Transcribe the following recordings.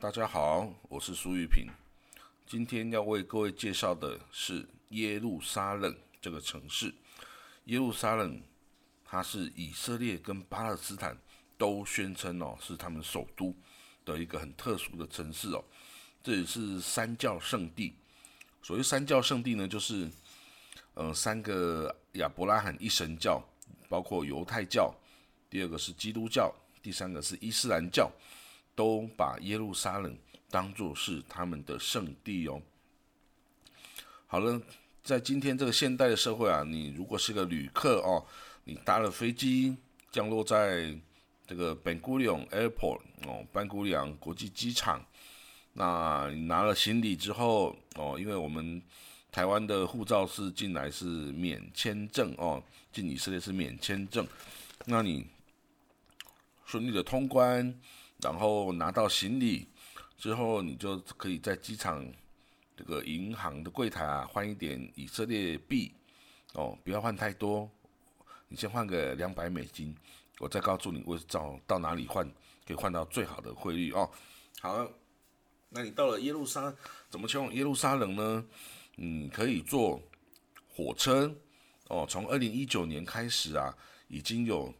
大家好，我是苏玉平。今天要为各位介绍的是耶路撒冷这个城市。耶路撒冷，它是以色列跟巴勒斯坦都宣称哦是他们首都的一个很特殊的城市哦。这也是三教圣地。所谓三教圣地呢，就是呃三个亚伯拉罕一神教，包括犹太教，第二个是基督教，第三个是伊斯兰教。都把耶路撒冷当作是他们的圣地哦。好了，在今天这个现代的社会啊，你如果是个旅客哦，你搭了飞机降落在这个 Ben Gurion Airport 哦，班古里昂国际机场，那你拿了行李之后哦，因为我们台湾的护照是进来是免签证哦，进以色列是免签证，那你顺利的通关。然后拿到行李之后，你就可以在机场这个银行的柜台啊换一点以色列币哦，不要换太多，你先换个两百美金，我再告诉你我找到哪里换可以换到最好的汇率哦。好，那你到了耶路撒，怎么前往耶路撒冷呢？你可以坐火车哦，从二零一九年开始啊，已经有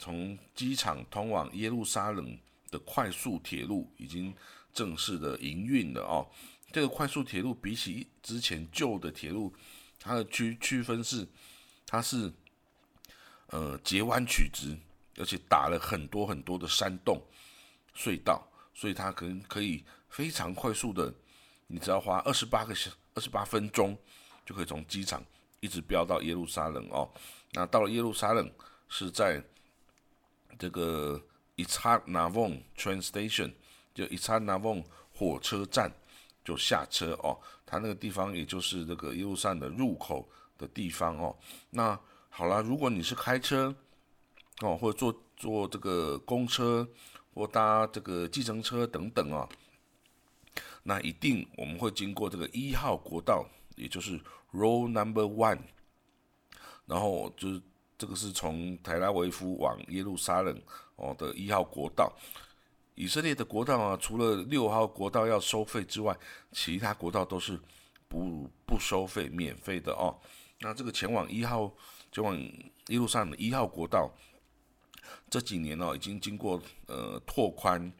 从机场通往耶路撒冷。的快速铁路已经正式的营运了哦。这个快速铁路比起之前旧的铁路，它的区区分是，它是呃截弯曲直，而且打了很多很多的山洞隧道，所以它可能可以非常快速的，你只要花二十八个小二十八分钟，就可以从机场一直飙到耶路撒冷哦。那到了耶路撒冷是在这个。I t a n a v o n train station 就 i t a n a v o n 火车站就下车哦，它那个地方也就是这个耶路撒冷的入口的地方哦。那好了，如果你是开车哦，或者坐坐这个公车或搭这个计程车等等啊，那一定我们会经过这个一号国道，也就是 road number one，然后就是。这个是从台拉维夫往耶路撒冷哦的一号国道，以色列的国道啊，除了六号国道要收费之外，其他国道都是不不收费、免费的哦。那这个前往一号、前往一路上的一号国道，这几年哦已经经过呃拓宽，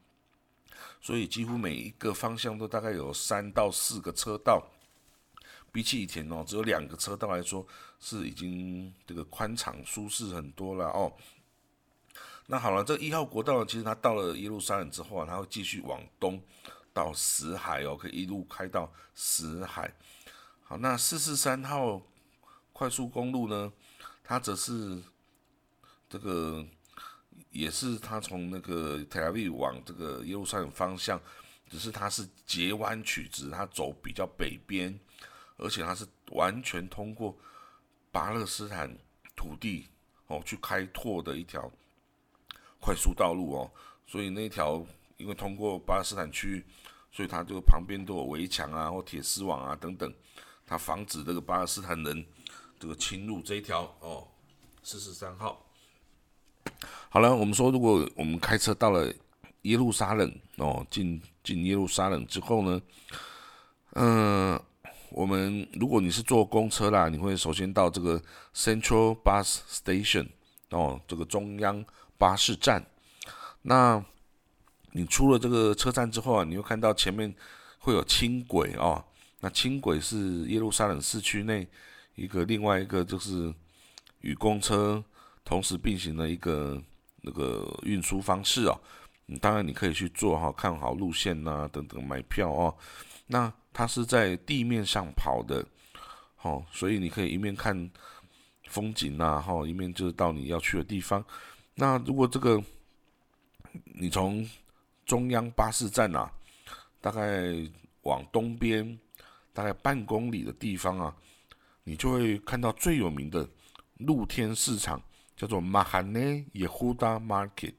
所以几乎每一个方向都大概有三到四个车道。比起以前哦，只有两个车道来说，是已经这个宽敞舒适很多了哦。那好了，这一号国道其实它到了耶路撒冷之后啊，它会继续往东到死海哦，可以一路开到死海。好，那四四三号快速公路呢，它则是这个也是它从那个特拉维往这个耶路撒冷方向，只是它是截弯曲直，它走比较北边。而且它是完全通过巴勒斯坦土地哦去开拓的一条快速道路哦，所以那条因为通过巴勒斯坦区域，所以它就旁边都有围墙啊或铁丝网啊等等，它防止这个巴勒斯坦人这个侵入这一条哦四十三号。好了，我们说如果我们开车到了耶路撒冷哦，进进耶路撒冷之后呢，嗯。我们如果你是坐公车啦，你会首先到这个 Central Bus Station 哦，这个中央巴士站。那你出了这个车站之后啊，你会看到前面会有轻轨哦。那轻轨是耶路撒冷市区内一个另外一个就是与公车同时并行的一个那个运输方式哦。当然你可以去坐哈，看好路线呐，等等买票哦。那它是在地面上跑的，哦，所以你可以一面看风景呐，哈，一面就是到你要去的地方。那如果这个你从中央巴士站啊，大概往东边大概半公里的地方啊，你就会看到最有名的露天市场，叫做马罕内耶胡达 Market。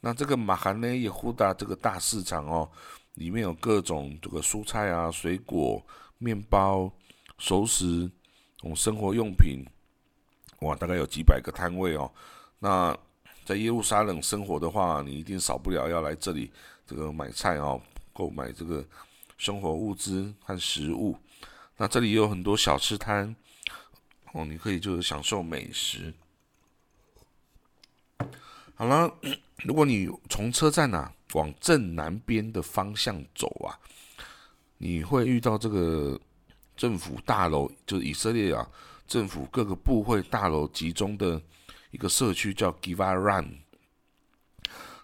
那这个马罕内耶胡达这个大市场哦。里面有各种这个蔬菜啊、水果、面包、熟食、种生活用品，哇，大概有几百个摊位哦。那在耶路撒冷生活的话，你一定少不了要来这里这个买菜哦。购买这个生活物资和食物。那这里有很多小吃摊，哦，你可以就是享受美食。好了，如果你从车站呐往正南边的方向走啊，你会遇到这个政府大楼，就是以色列啊政府各个部会大楼集中的一个社区，叫 Givaran。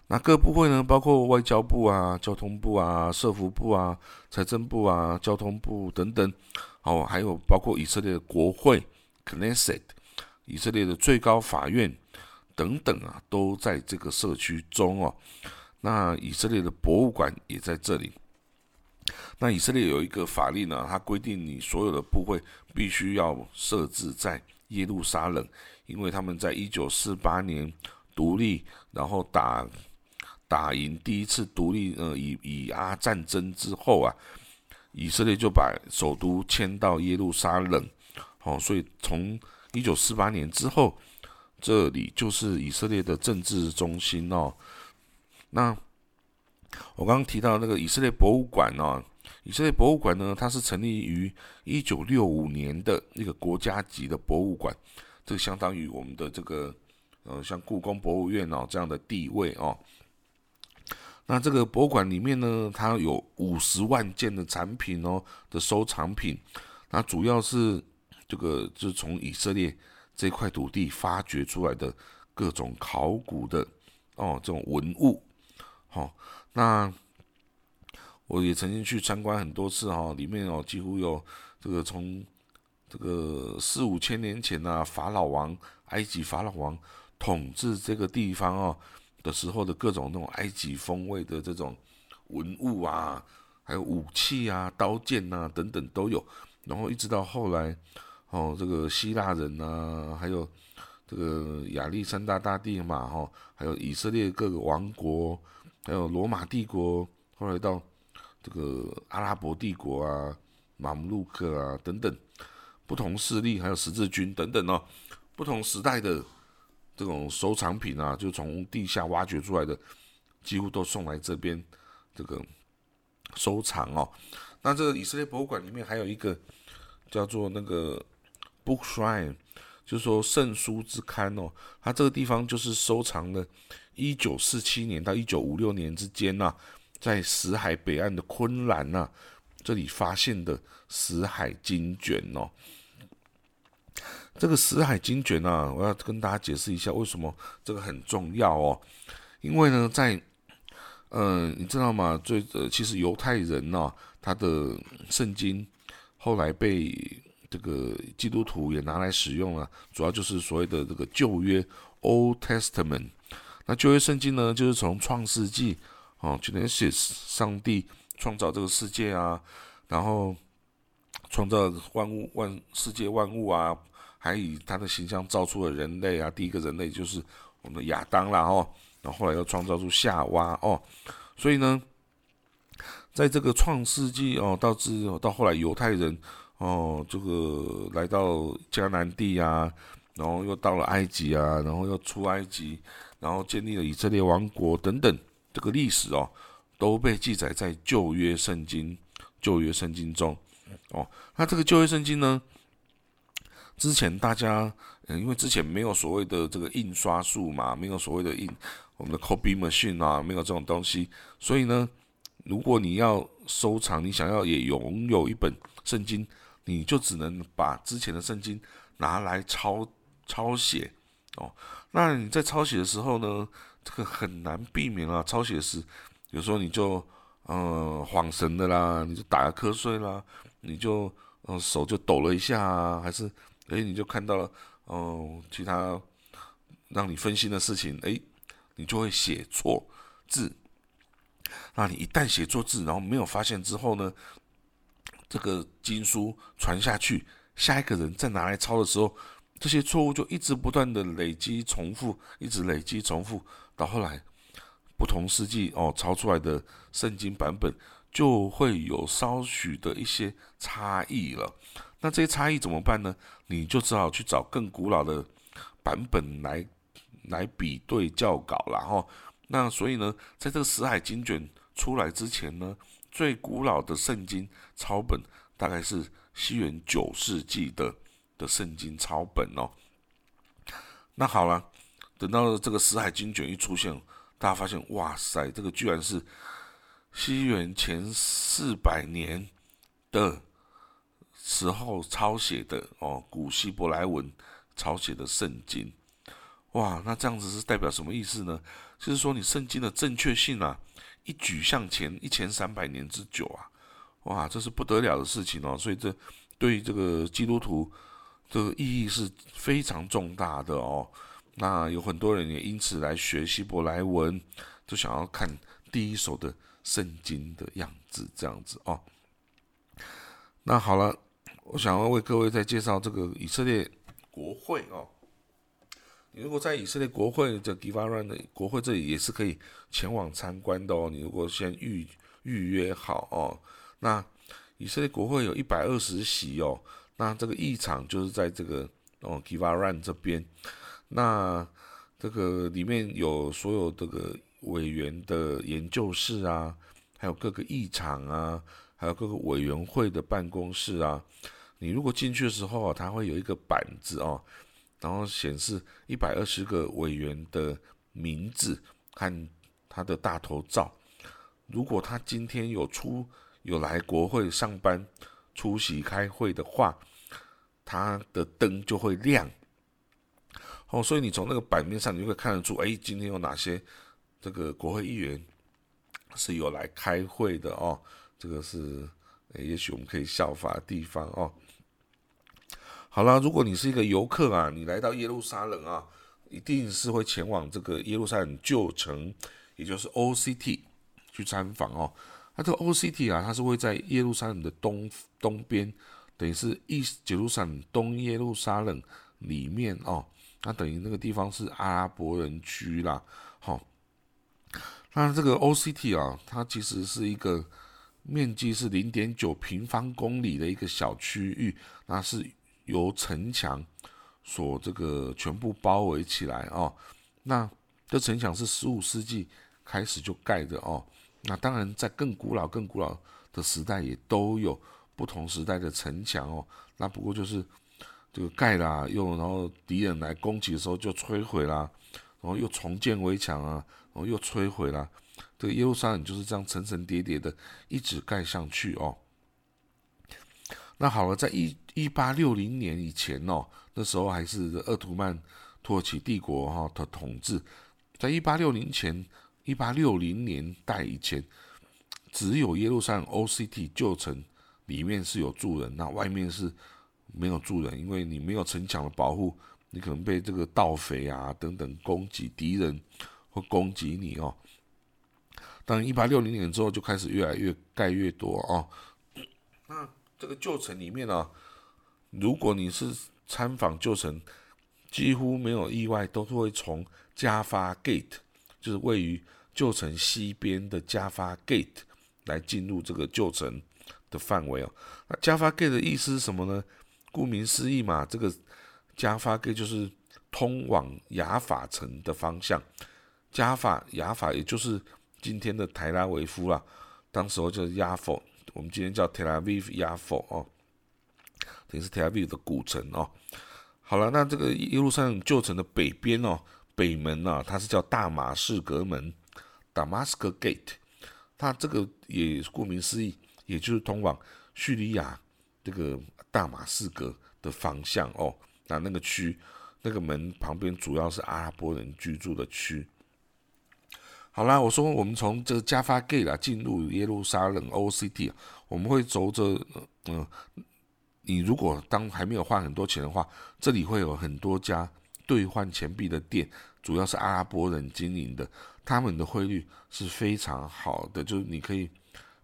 那各部会呢，包括外交部啊、交通部啊、社福部啊、财政部啊、交通部等等，哦，还有包括以色列的国会 Knesset，以色列的最高法院。等等啊，都在这个社区中哦。那以色列的博物馆也在这里。那以色列有一个法律呢，它规定你所有的部会必须要设置在耶路撒冷，因为他们在一九四八年独立，然后打打赢第一次独立呃以以阿战争之后啊，以色列就把首都迁到耶路撒冷。哦，所以从一九四八年之后。这里就是以色列的政治中心哦。那我刚刚提到那个以色列博物馆哦，以色列博物馆呢，它是成立于一九六五年的一个国家级的博物馆，这个相当于我们的这个呃像故宫博物院哦这样的地位哦。那这个博物馆里面呢，它有五十万件的产品哦的收藏品，那主要是这个就是从以色列。这块土地发掘出来的各种考古的哦，这种文物，好，那我也曾经去参观很多次哈，里面哦几乎有这个从这个四五千年前呐，法老王埃及法老王统治这个地方哦的时候的各种那种埃及风味的这种文物啊，还有武器啊、刀剑呐等等都有，然后一直到后来。哦，这个希腊人呐，还有这个亚历山大大帝嘛，哈，还有以色列各个王国，还有罗马帝国，后来到这个阿拉伯帝国啊、马穆鲁克啊等等不同势力，还有十字军等等哦，不同时代的这种收藏品啊，就从地下挖掘出来的，几乎都送来这边这个收藏哦。那这个以色列博物馆里面还有一个叫做那个。Book Shrine，就是说圣书之龛哦，它这个地方就是收藏了1947年到1956年之间呐，在死海北岸的昆兰呐，这里发现的死海经卷哦。这个死海经卷呢，我要跟大家解释一下为什么这个很重要哦。因为呢，在嗯，你知道吗？最呃，其实犹太人呢，他的圣经后来被这个基督徒也拿来使用了，主要就是所谓的这个旧约 Old Testament。那旧约圣经呢，就是从创世纪哦，Genesis，上帝创造这个世界啊，然后创造万物万世界万物啊，还以他的形象造出了人类啊，第一个人类就是我们的亚当啦哦，然后后来又创造出夏娃哦，所以呢，在这个创世纪哦，到至到后来犹太人。哦，这个来到迦南地啊，然后又到了埃及啊，然后又出埃及，然后建立了以色列王国等等，这个历史哦，都被记载在旧约圣经、旧约圣经中。哦，那这个旧约圣经呢，之前大家，嗯，因为之前没有所谓的这个印刷术嘛，没有所谓的印我们的 copy machine 啊，没有这种东西，所以呢，如果你要收藏，你想要也拥有一本圣经。你就只能把之前的圣经拿来抄抄写哦。那你在抄写的时候呢，这个很难避免啊。抄写时，有时候你就嗯晃神的啦，你就打个瞌睡啦，你就嗯手就抖了一下啊，还是哎你就看到了嗯其他让你分心的事情，哎你就会写错字。那你一旦写错字，然后没有发现之后呢？这个经书传下去，下一个人再拿来抄的时候，这些错误就一直不断的累积重复，一直累积重复，到后来不同世纪哦抄出来的圣经版本就会有稍许的一些差异了。那这些差异怎么办呢？你就只好去找更古老的版本来来比对校稿了哈。那所以呢，在这个死海经卷出来之前呢？最古老的圣经抄本大概是西元九世纪的的圣经抄本哦。那好了，等到这个死海经卷一出现，大家发现，哇塞，这个居然是西元前四百年的时候抄写的哦，古希伯来文抄写的圣经。哇，那这样子是代表什么意思呢？就是说你圣经的正确性啊，一举向前一千三百年之久啊，哇，这是不得了的事情哦。所以这对于这个基督徒这个意义是非常重大的哦。那有很多人也因此来学希伯来文，就想要看第一手的圣经的样子，这样子哦。那好了，我想要为各位再介绍这个以色列国会哦。你如果在以色列国会的 g i v a r a n 的国会这里也是可以前往参观的哦。你如果先预预约好哦，那以色列国会有一百二十席哦，那这个议场就是在这个哦 g i v a r a n 这边，那这个里面有所有这个委员的研究室啊，还有各个议场啊，还有各个委员会的办公室啊。你如果进去的时候啊，它会有一个板子哦。然后显示一百二十个委员的名字和他的大头照。如果他今天有出有来国会上班、出席开会的话，他的灯就会亮。哦，所以你从那个版面上，你就会看得出，哎，今天有哪些这个国会议员是有来开会的哦。这个是，也许我们可以效法的地方哦。好了，如果你是一个游客啊，你来到耶路撒冷啊，一定是会前往这个耶路撒冷旧城，也就是 OCT 去参访哦。那这个 OCT 啊，它是会在耶路撒冷的东东边，等于是 East 耶路撒冷东耶路撒冷里面哦。那等于那个地方是阿拉伯人区啦。好，那这个 OCT 啊，它其实是一个面积是零点九平方公里的一个小区域，那是。由城墙所这个全部包围起来哦，那这城墙是十五世纪开始就盖的哦。那当然，在更古老、更古老的时代，也都有不同时代的城墙哦。那不过就是这个盖啦，又然后敌人来攻击的时候就摧毁啦，然后又重建围墙啊，然后又摧毁啦。这个耶路撒冷就是这样层层叠叠的一直盖上去哦。那好了，在一一八六零年以前哦，那时候还是鄂图曼土耳其帝国哈的统治。在一八六零前，一八六零年代以前，只有耶路撒冷 OCT 旧城里面是有住人，那外面是没有住人，因为你没有城墙的保护，你可能被这个盗匪啊等等攻击，敌人会攻击你哦。但，一八六零年之后就开始越来越盖越多哦。那这个旧城里面呢，如果你是参访旧城，几乎没有意外，都是会从加发 Gate，就是位于旧城西边的加发 Gate 来进入这个旧城的范围哦。那加发 Gate 的意思是什么呢？顾名思义嘛，这个加发 Gate 就是通往雅法城的方向。加法雅法也就是今天的台拉维夫啦，当时候叫亚佛。我们今天叫 Tel Aviv YAF 哦，等于是 Tel Aviv 的古城哦。好了，那这个耶路撒冷旧城的北边哦，北门呐，它是叫大马士革门 （Damascus Gate）。它这个也顾名思义，也就是通往叙利亚这个大马士革的方向哦。那那个区，那个门旁边主要是阿拉伯人居住的区。好啦，我说我们从这个加法 gate 啊进入耶路撒冷 OCT，我们会走着，嗯，你如果当还没有换很多钱的话，这里会有很多家兑换钱币的店，主要是阿拉伯人经营的，他们的汇率是非常好的，就是你可以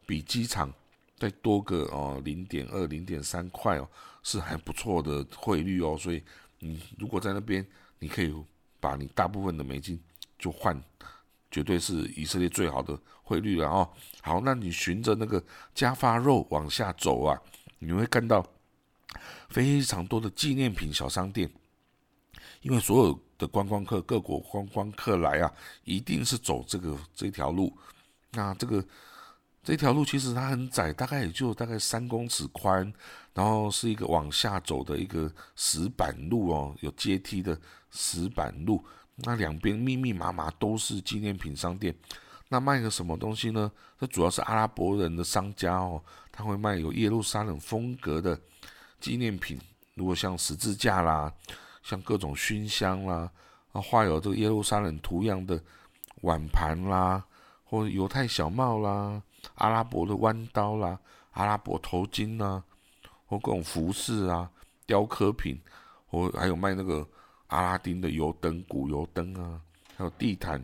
比机场再多个哦零点二、零点三块哦，是还不错的汇率哦，所以你如果在那边，你可以把你大部分的美金就换。绝对是以色列最好的汇率了哦。好，那你循着那个加发肉往下走啊，你会看到非常多的纪念品小商店，因为所有的观光客、各国观光客来啊，一定是走这个这条路。那这个这条路其实它很窄，大概也就大概三公尺宽，然后是一个往下走的一个石板路哦，有阶梯的石板路。那两边密密麻麻都是纪念品商店。那卖个什么东西呢？这主要是阿拉伯人的商家哦，他会卖有耶路撒冷风格的纪念品，如果像十字架啦，像各种熏香啦，啊，画有这个耶路撒冷图样的碗盘啦，或犹太小帽啦。阿拉伯的弯刀啦，阿拉伯头巾啦，或各种服饰啊、雕刻品，或还有卖那个阿拉丁的油灯、古油灯啊，还有地毯、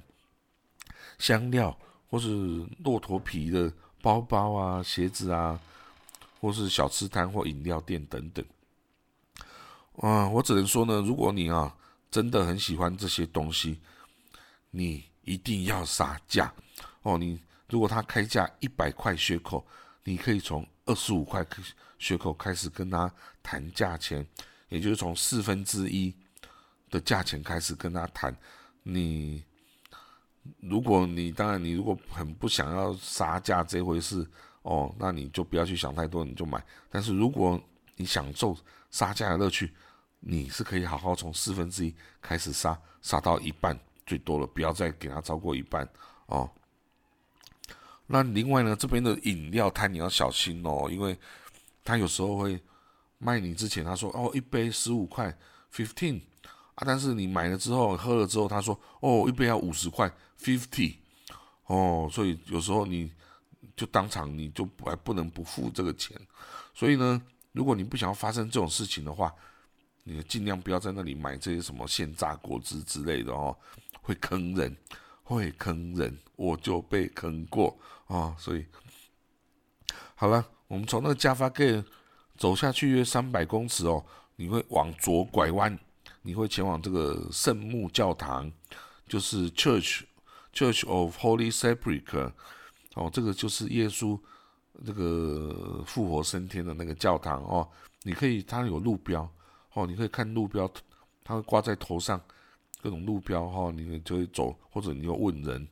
香料，或是骆驼皮的包包啊、鞋子啊，或是小吃摊或饮料店等等。啊，我只能说呢，如果你啊真的很喜欢这些东西，你一定要杀价哦，你。如果他开价一百块血口，你可以从二十五块血口开始跟他谈价钱，也就是从四分之一的价钱开始跟他谈。你如果你当然你如果很不想要杀价这回事哦，那你就不要去想太多，你就买。但是如果你享受杀价的乐趣，你是可以好好从四分之一开始杀，杀到一半最多了，不要再给他超过一半哦。那另外呢，这边的饮料摊你要小心哦，因为他有时候会卖你之前他说哦一杯十五块 fifteen 啊，但是你买了之后喝了之后他说哦一杯要五十块 fifty 哦，所以有时候你就当场你就还不能不付这个钱，所以呢，如果你不想要发生这种事情的话，你尽量不要在那里买这些什么现榨果汁之类的哦，会坑人。会坑人，我就被坑过啊！所以好了，我们从那个加法盖走下去约三百公尺哦，你会往左拐弯，你会前往这个圣母教堂，就是 Church Church of Holy Sepulchre 哦，这个就是耶稣这个复活升天的那个教堂哦。你可以，它有路标哦，你可以看路标，它会挂在头上。各种路标哈，你就会走，或者你要问人。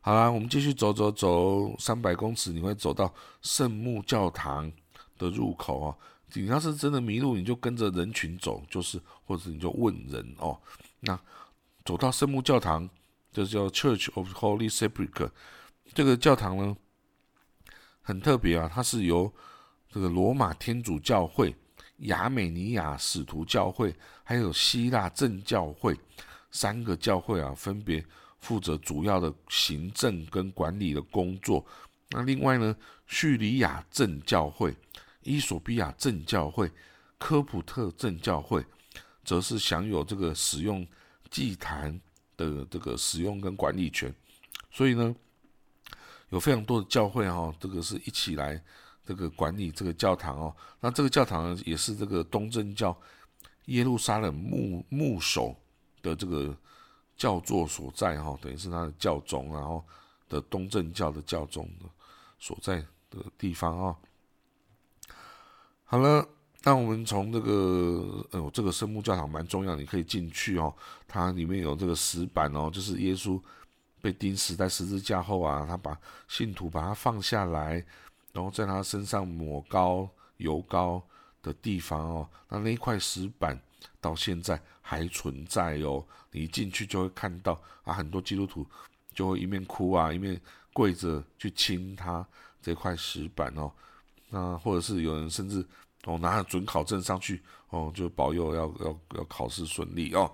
好啦，我们继续走走走，三百公尺你会走到圣母教堂的入口哦。你要是真的迷路，你就跟着人群走，就是或者你就问人哦。那走到圣母教堂，这叫 Church of Holy Sepulchre。这个教堂呢，很特别啊，它是由这个罗马天主教会。亚美尼亚使徒教会还有希腊正教会三个教会啊，分别负责主要的行政跟管理的工作。那另外呢，叙利亚正教会、伊索比亚正教会、科普特正教会，则是享有这个使用祭坛的这个使用跟管理权。所以呢，有非常多的教会哈，这个是一起来。这个管理这个教堂哦，那这个教堂也是这个东正教耶路撒冷牧牧首的这个教座所在哈，等于是他的教宗，然后的东正教的教宗的所在的地方啊。好了，那我们从这个呃，这个圣母教堂蛮重要，你可以进去哦，它里面有这个石板哦，就是耶稣被钉死在十字架后啊，他把信徒把它放下来。然后在他身上抹膏油膏的地方哦，那那一块石板到现在还存在哦。你一进去就会看到啊，很多基督徒就会一面哭啊，一面跪着去亲他这块石板哦。那或者是有人甚至哦拿着准考证上去哦，就保佑要要要考试顺利哦。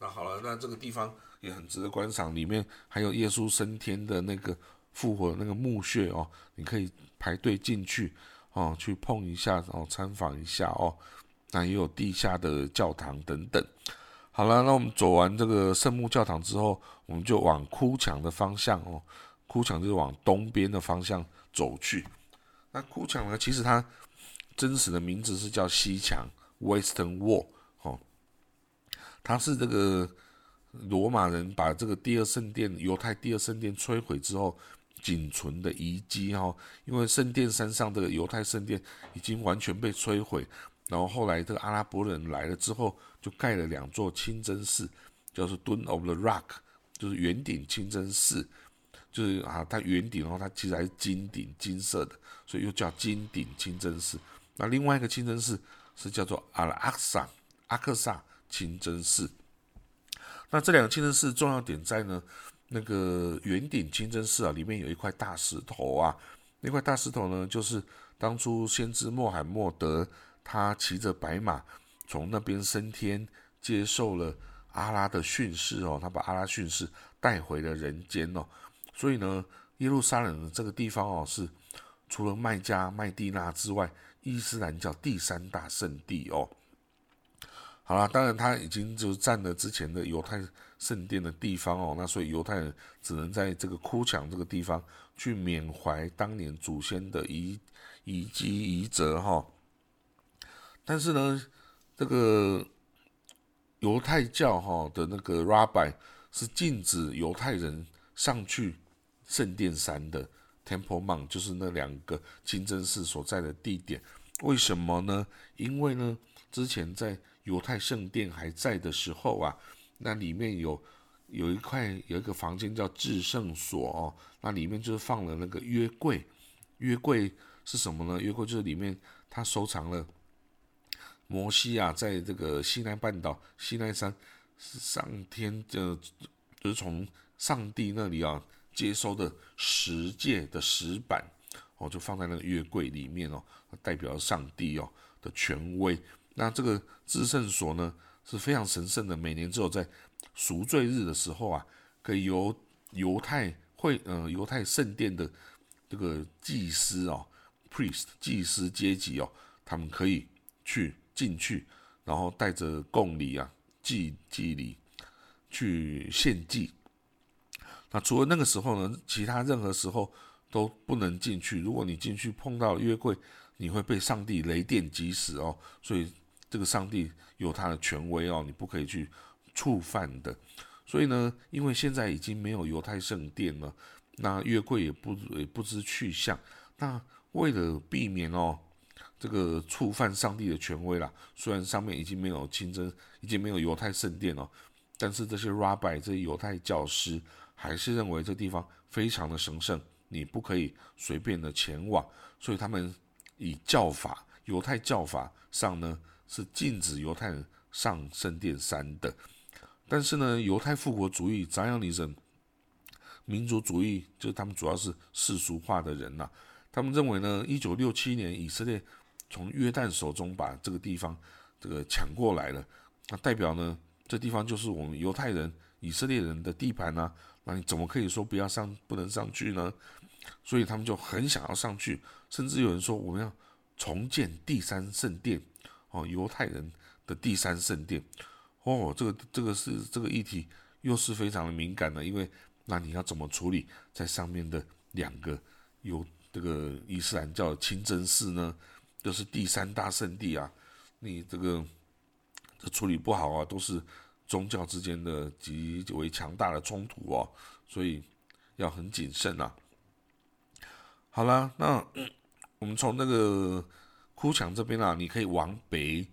那好了，那这个地方也很值得观赏，里面还有耶稣升天的那个。复活那个墓穴哦，你可以排队进去哦，去碰一下哦，参访一下哦。那也有地下的教堂等等。好了，那我们走完这个圣墓教堂之后，我们就往哭墙的方向哦。哭墙就是往东边的方向走去。那哭墙呢，其实它真实的名字是叫西墙 （Western Wall） 哦。它是这个罗马人把这个第二圣殿、犹太第二圣殿摧毁之后。仅存的遗迹哈，因为圣殿山上这个犹太圣殿已经完全被摧毁，然后后来这个阿拉伯人来了之后，就盖了两座清真寺，叫做 Dome of the Rock，就是圆顶清真寺。就是啊，它圆顶哦，它其实还是金顶金色的，所以又叫金顶清真寺。那另外一个清真寺是叫做阿拉阿克萨阿克萨清真寺。那这两个清真寺重要点在呢，那个圆顶清真寺啊，里面有一块大石头啊，那块大石头呢，就是当初先知穆罕默德他骑着白马从那边升天，接受了阿拉的训示哦，他把阿拉训示带回了人间哦，所以呢，耶路撒冷的这个地方哦，是除了麦加、麦地那之外，伊斯兰教第三大圣地哦。好了，当然他已经就占了之前的犹太圣殿的地方哦，那所以犹太人只能在这个哭墙这个地方去缅怀当年祖先的遗遗迹遗泽哈。但是呢，这个犹太教哈的那个 Rabbi 是禁止犹太人上去圣殿山的 Temple Mount，就是那两个清真寺所在的地点。为什么呢？因为呢，之前在犹太圣殿还在的时候啊，那里面有有一块有一个房间叫至圣所哦，那里面就是放了那个约柜。约柜是什么呢？约柜就是里面他收藏了摩西啊，在这个西南半岛西南山上天的，就是从上帝那里啊接收的十诫的石板哦，就放在那个约柜里面哦，代表上帝哦的权威。那这个至圣所呢是非常神圣的，每年只有在赎罪日的时候啊，可以由犹太会呃犹太圣殿的这个祭司哦，priest 祭司阶级哦，他们可以去进去，然后带着贡礼啊祭祭礼去献祭。那除了那个时候呢，其他任何时候都不能进去。如果你进去碰到约柜，你会被上帝雷电击死哦，所以。这个上帝有他的权威哦，你不可以去触犯的。所以呢，因为现在已经没有犹太圣殿了，那约柜也不也不知去向。那为了避免哦这个触犯上帝的权威啦，虽然上面已经没有清真，已经没有犹太圣殿了，但是这些 rabbi 这些犹太教师还是认为这地方非常的神圣，你不可以随便的前往。所以他们以教法犹太教法上呢。是禁止犹太人上圣殿山的，但是呢，犹太复国主义、扎样尼人、民族主义，就是他们主要是世俗化的人呐。他们认为呢，一九六七年以色列从约旦手中把这个地方这个抢过来了，那代表呢，这地方就是我们犹太人、以色列人的地盘呐。那你怎么可以说不要上、不能上去呢？所以他们就很想要上去，甚至有人说我们要重建第三圣殿。哦，犹太人的第三圣殿，哦，这个这个是这个议题又是非常的敏感的，因为那你要怎么处理在上面的两个有这个伊斯兰教的清真寺呢？就是第三大圣地啊，你这个这处理不好啊，都是宗教之间的极为强大的冲突哦，所以要很谨慎啊。好了，那我们从那个。哭墙这边啊，你可以往北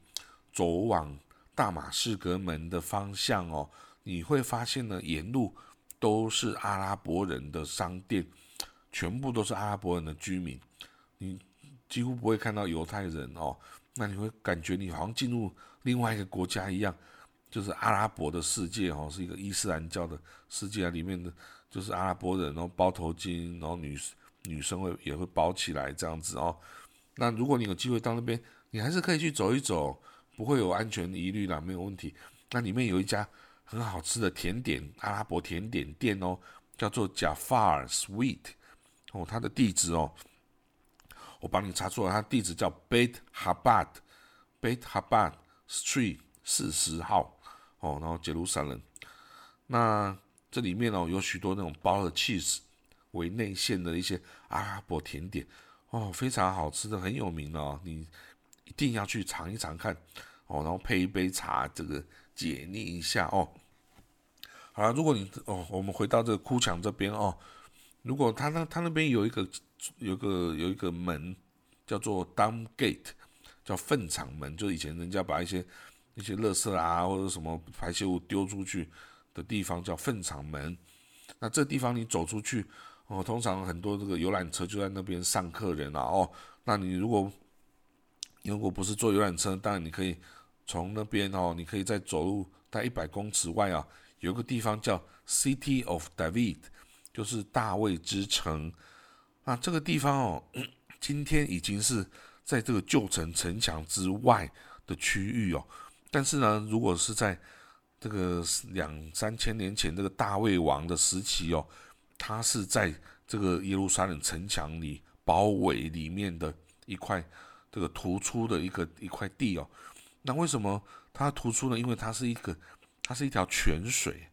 走往大马士革门的方向哦，你会发现呢，沿路都是阿拉伯人的商店，全部都是阿拉伯人的居民，你几乎不会看到犹太人哦。那你会感觉你好像进入另外一个国家一样，就是阿拉伯的世界哦，是一个伊斯兰教的世界啊，里面的就是阿拉伯人，然后包头巾，然后女女生会也会包起来这样子哦。那如果你有机会到那边，你还是可以去走一走，不会有安全疑虑啦，没有问题。那里面有一家很好吃的甜点，阿拉伯甜点店哦，叫做 Jafar Sweet 哦，它的地址哦，我帮你查出了，它地址叫 Beit Habad Beit Habad Street 四十号哦，然后杰鲁萨冷。那这里面哦有许多那种包了 cheese 为内馅的一些阿拉伯甜点。哦，非常好吃的，很有名哦，你一定要去尝一尝看哦，然后配一杯茶，这个解腻一下哦。好了，如果你哦，我们回到这个哭墙这边哦，如果他那他那边有一个有个有一个门叫做 Dump Gate，叫粪场门，就以前人家把一些一些垃圾啊或者什么排泄物丢出去的地方叫粪场门。那这地方你走出去哦，通常很多这个游览车就在那边上客人啊哦。那你如果如果不是坐游览车，当然你可以从那边哦，你可以再走路在一百公尺外啊，有个地方叫 City of David，就是大卫之城。那这个地方哦，今天已经是在这个旧城城墙之外的区域哦。但是呢，如果是在这个两三千年前这个大卫王的时期哦，它是在这个耶路撒冷城墙里包围里面的一块。这个突出的一个一块地哦，那为什么它突出呢？因为它是一个，它是一条泉水，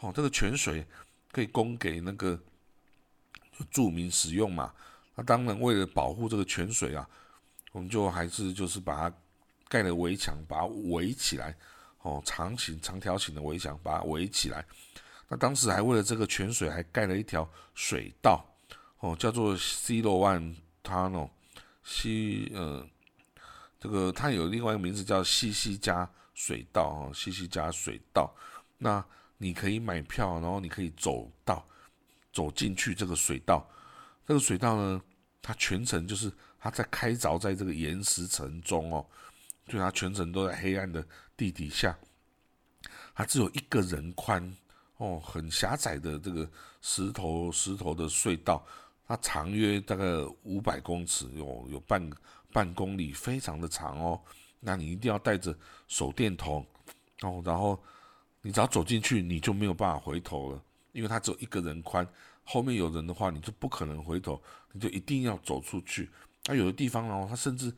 哦，这个泉水可以供给那个住民使用嘛。那当然为了保护这个泉水啊，我们就还是就是把它盖了围墙，把它围起来，哦，长形长条形的围墙把它围起来。那当时还为了这个泉水还盖了一条水道，哦，叫做西罗万 Tunnel。西呃，这个它有另外一个名字叫西西加水道啊，西西加水道。那你可以买票，然后你可以走到走进去这个水道。这个水道呢，它全程就是它在开凿在这个岩石层中哦，就它全程都在黑暗的地底下。它只有一个人宽哦，很狭窄的这个石头石头的隧道。它长约大概五百公尺，有有半半公里，非常的长哦。那你一定要带着手电筒哦，然后你只要走进去，你就没有办法回头了，因为它只有一个人宽，后面有人的话，你就不可能回头，你就一定要走出去。那有的地方哦，它甚至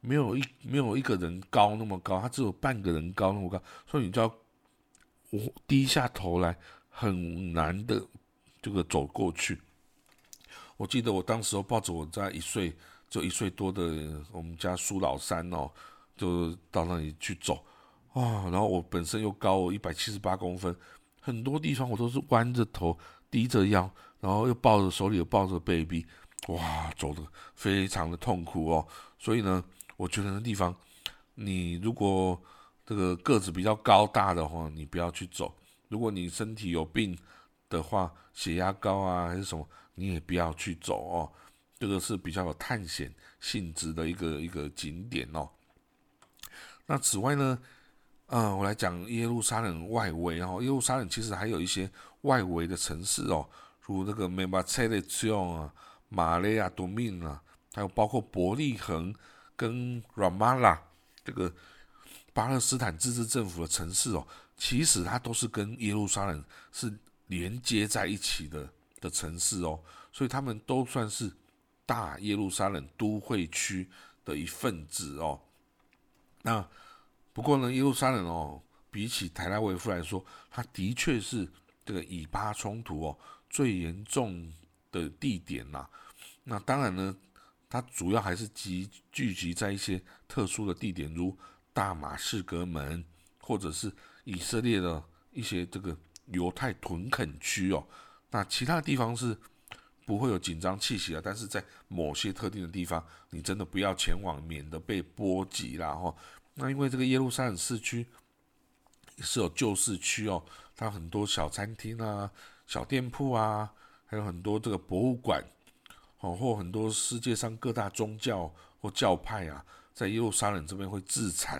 没有一没有一个人高那么高，它只有半个人高那么高，所以你就要我低下头来，很难的这个走过去。我记得我当时抱着我在一岁就一岁多的我们家苏老三哦，就到那里去走啊，然后我本身又高我一百七十八公分，很多地方我都是弯着头低着腰，然后又抱着手里又抱着 baby，哇，走的非常的痛苦哦。所以呢，我觉得那地方你如果这个个子比较高大的话，你不要去走；如果你身体有病的话，血压高啊还是什么。你也不要去走哦，这个是比较有探险性质的一个一个景点哦。那此外呢，嗯，我来讲耶路撒冷外围哦。耶路撒冷其实还有一些外围的城市哦，如那个 m e m a t e l i o n 啊、马雷亚多命啊，还有包括伯利恒跟 Ramallah 这个巴勒斯坦自治政府的城市哦，其实它都是跟耶路撒冷是连接在一起的。的城市哦，所以他们都算是大耶路撒冷都会区的一份子哦。那不过呢，耶路撒冷哦，比起台拉维夫来说，它的确是这个以巴冲突哦最严重的地点呐。那当然呢，它主要还是集聚集在一些特殊的地点，如大马士革门，或者是以色列的一些这个犹太屯垦区哦。那其他地方是不会有紧张气息的，但是在某些特定的地方，你真的不要前往，免得被波及啦哈。那因为这个耶路撒冷市区是有旧市区哦，它很多小餐厅啊、小店铺啊，还有很多这个博物馆哦，或很多世界上各大宗教或教派啊，在耶路撒冷这边会自产，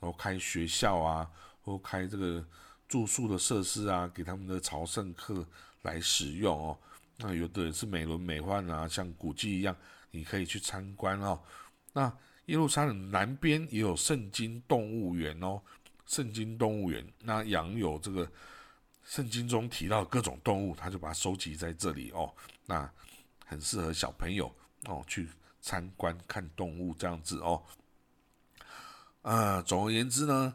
然后开学校啊，或开这个住宿的设施啊，给他们的朝圣客。来使用哦，那有的人是美轮美奂啊，像古迹一样，你可以去参观哦。那耶路撒冷南边也有圣经动物园哦，圣经动物园那养有这个圣经中提到各种动物，他就把它收集在这里哦。那很适合小朋友哦去参观看动物这样子哦。啊，总而言之呢，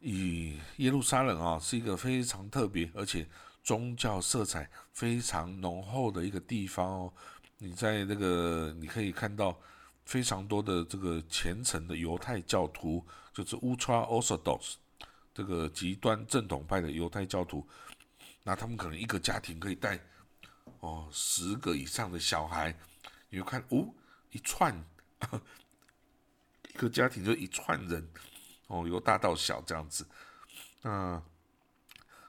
以耶路撒冷啊是一个非常特别而且。宗教色彩非常浓厚的一个地方哦，你在那个你可以看到非常多的这个虔诚的犹太教徒，就是 Ultra Orthodox 这个极端正统派的犹太教徒，那他们可能一个家庭可以带哦十个以上的小孩，你就看哦一串 一个家庭就一串人哦由大到小这样子，那。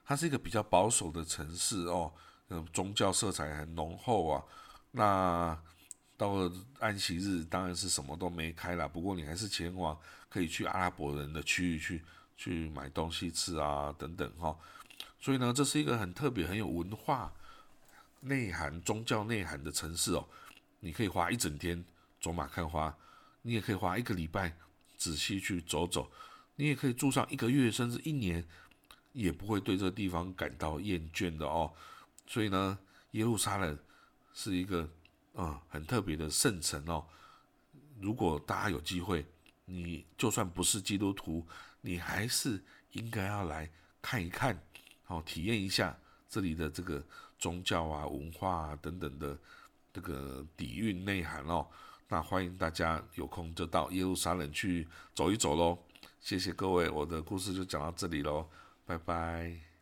它是一个比较保守的城市哦，嗯，宗教色彩很浓厚啊。那到了安息日，当然是什么都没开了。不过你还是前往可以去阿拉伯人的区域去去买东西吃啊，等等哈。所以呢，这是一个很特别、很有文化内涵、宗教内涵的城市哦。你可以花一整天走马看花，你也可以花一个礼拜仔细去走走，你也可以住上一个月甚至一年，也不会对这个地方感到厌倦的哦。所以呢，耶路撒冷是一个嗯很特别的圣城哦。如果大家有机会，你就算不是基督徒，你还是应该要来看一看，好体验一下这里的这个宗教啊、文化啊等等的。这个底蕴内涵哦，那欢迎大家有空就到耶路撒冷去走一走喽。谢谢各位，我的故事就讲到这里喽，拜拜。